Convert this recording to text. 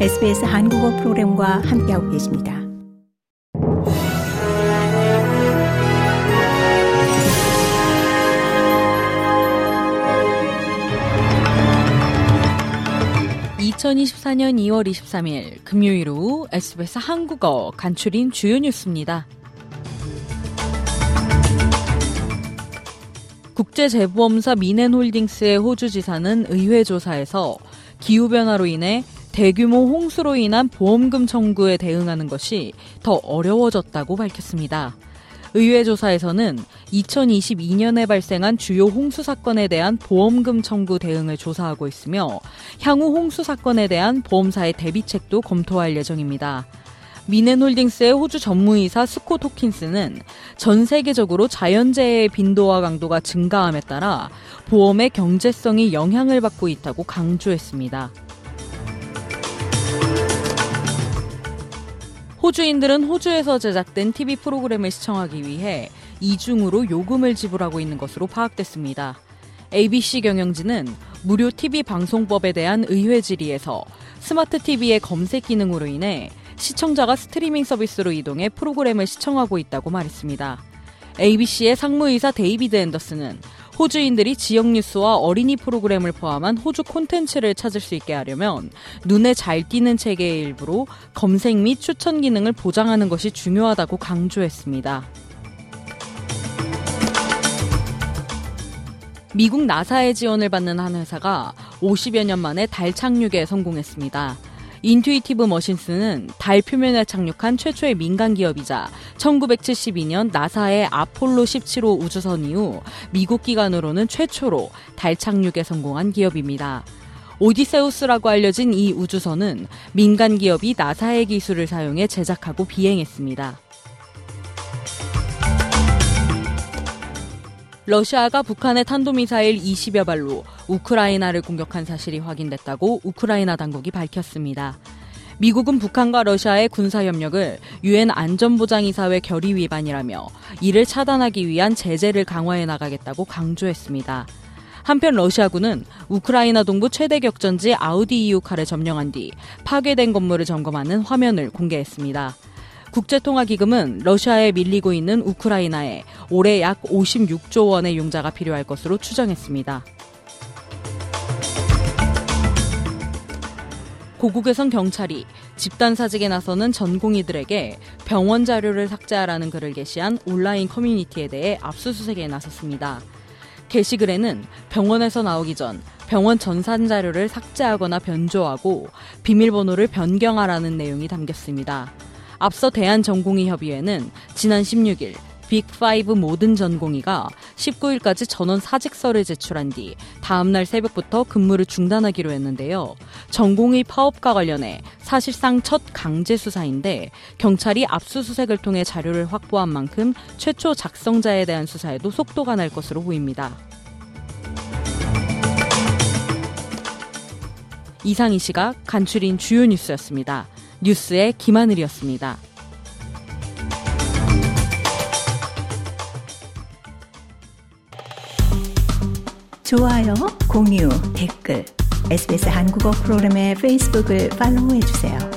SBS 한국어 프로그램과 함께하고 계십니다. (2024년 2월 23일) 금요일 오후 SBS 한국어 간추린 주요 뉴스입니다. 국제재보험사 미넨홀딩스의 호주 지사는 의회 조사에서 기후변화로 인해 대규모 홍수로 인한 보험금 청구에 대응하는 것이 더 어려워졌다고 밝혔습니다. 의회 조사에서는 2022년에 발생한 주요 홍수 사건에 대한 보험금 청구 대응을 조사하고 있으며 향후 홍수 사건에 대한 보험사의 대비책도 검토할 예정입니다. 미넨홀딩스의 호주 전무이사 스콧 호킨스는 전 세계적으로 자연재해의 빈도와 강도가 증가함에 따라 보험의 경제성이 영향을 받고 있다고 강조했습니다. 호주인들은 호주에서 제작된 TV 프로그램을 시청하기 위해 이중으로 요금을 지불하고 있는 것으로 파악됐습니다. ABC 경영지는 무료 TV 방송법에 대한 의회 질의에서 스마트 TV의 검색 기능으로 인해 시청자가 스트리밍 서비스로 이동해 프로그램을 시청하고 있다고 말했습니다. ABC의 상무이사 데이비드 앤더슨은 호주인들이 지역 뉴스와 어린이 프로그램을 포함한 호주 콘텐츠를 찾을 수 있게 하려면 눈에 잘 띄는 체계의 일부로 검색 및 추천 기능을 보장하는 것이 중요하다고 강조했습니다. 미국 나사의 지원을 받는 한 회사가 50여 년 만에 달 착륙에 성공했습니다. 인투이티브 머신스는 달 표면에 착륙한 최초의 민간 기업이자 1972년 나사의 아폴로 17호 우주선 이후 미국 기관으로는 최초로 달 착륙에 성공한 기업입니다. 오디세우스라고 알려진 이 우주선은 민간 기업이 나사의 기술을 사용해 제작하고 비행했습니다. 러시아가 북한의 탄도미사일 20여 발로 우크라이나를 공격한 사실이 확인됐다고 우크라이나 당국이 밝혔습니다. 미국은 북한과 러시아의 군사협력을 유엔 안전보장이사회 결의 위반이라며 이를 차단하기 위한 제재를 강화해 나가겠다고 강조했습니다. 한편 러시아군은 우크라이나 동부 최대 격전지 아우디이우카를 점령한 뒤 파괴된 건물을 점검하는 화면을 공개했습니다. 국제통화기금은 러시아에 밀리고 있는 우크라이나에 올해 약 56조 원의 융자가 필요할 것으로 추정했습니다. 고국에선 경찰이 집단 사직에 나서는 전공의들에게 병원 자료를 삭제하라는 글을 게시한 온라인 커뮤니티에 대해 압수수색에 나섰습니다. 게시글에는 병원에서 나오기 전 병원 전산 자료를 삭제하거나 변조하고 비밀번호를 변경하라는 내용이 담겼습니다. 앞서 대한전공의 협의회는 지난 16일 빅5 모든 전공의가 19일까지 전원 사직서를 제출한 뒤 다음날 새벽부터 근무를 중단하기로 했는데요. 전공의 파업과 관련해 사실상 첫 강제 수사인데 경찰이 압수수색을 통해 자료를 확보한 만큼 최초 작성자에 대한 수사에도 속도가 날 것으로 보입니다. 이상 이 시각 간추린 주요 뉴스였습니다. 뉴스의 김하늘이었습니다. 좋아요, 공유, 댓글, SBS 한국어 프로그램의 페이스북을 팔로우해주세요.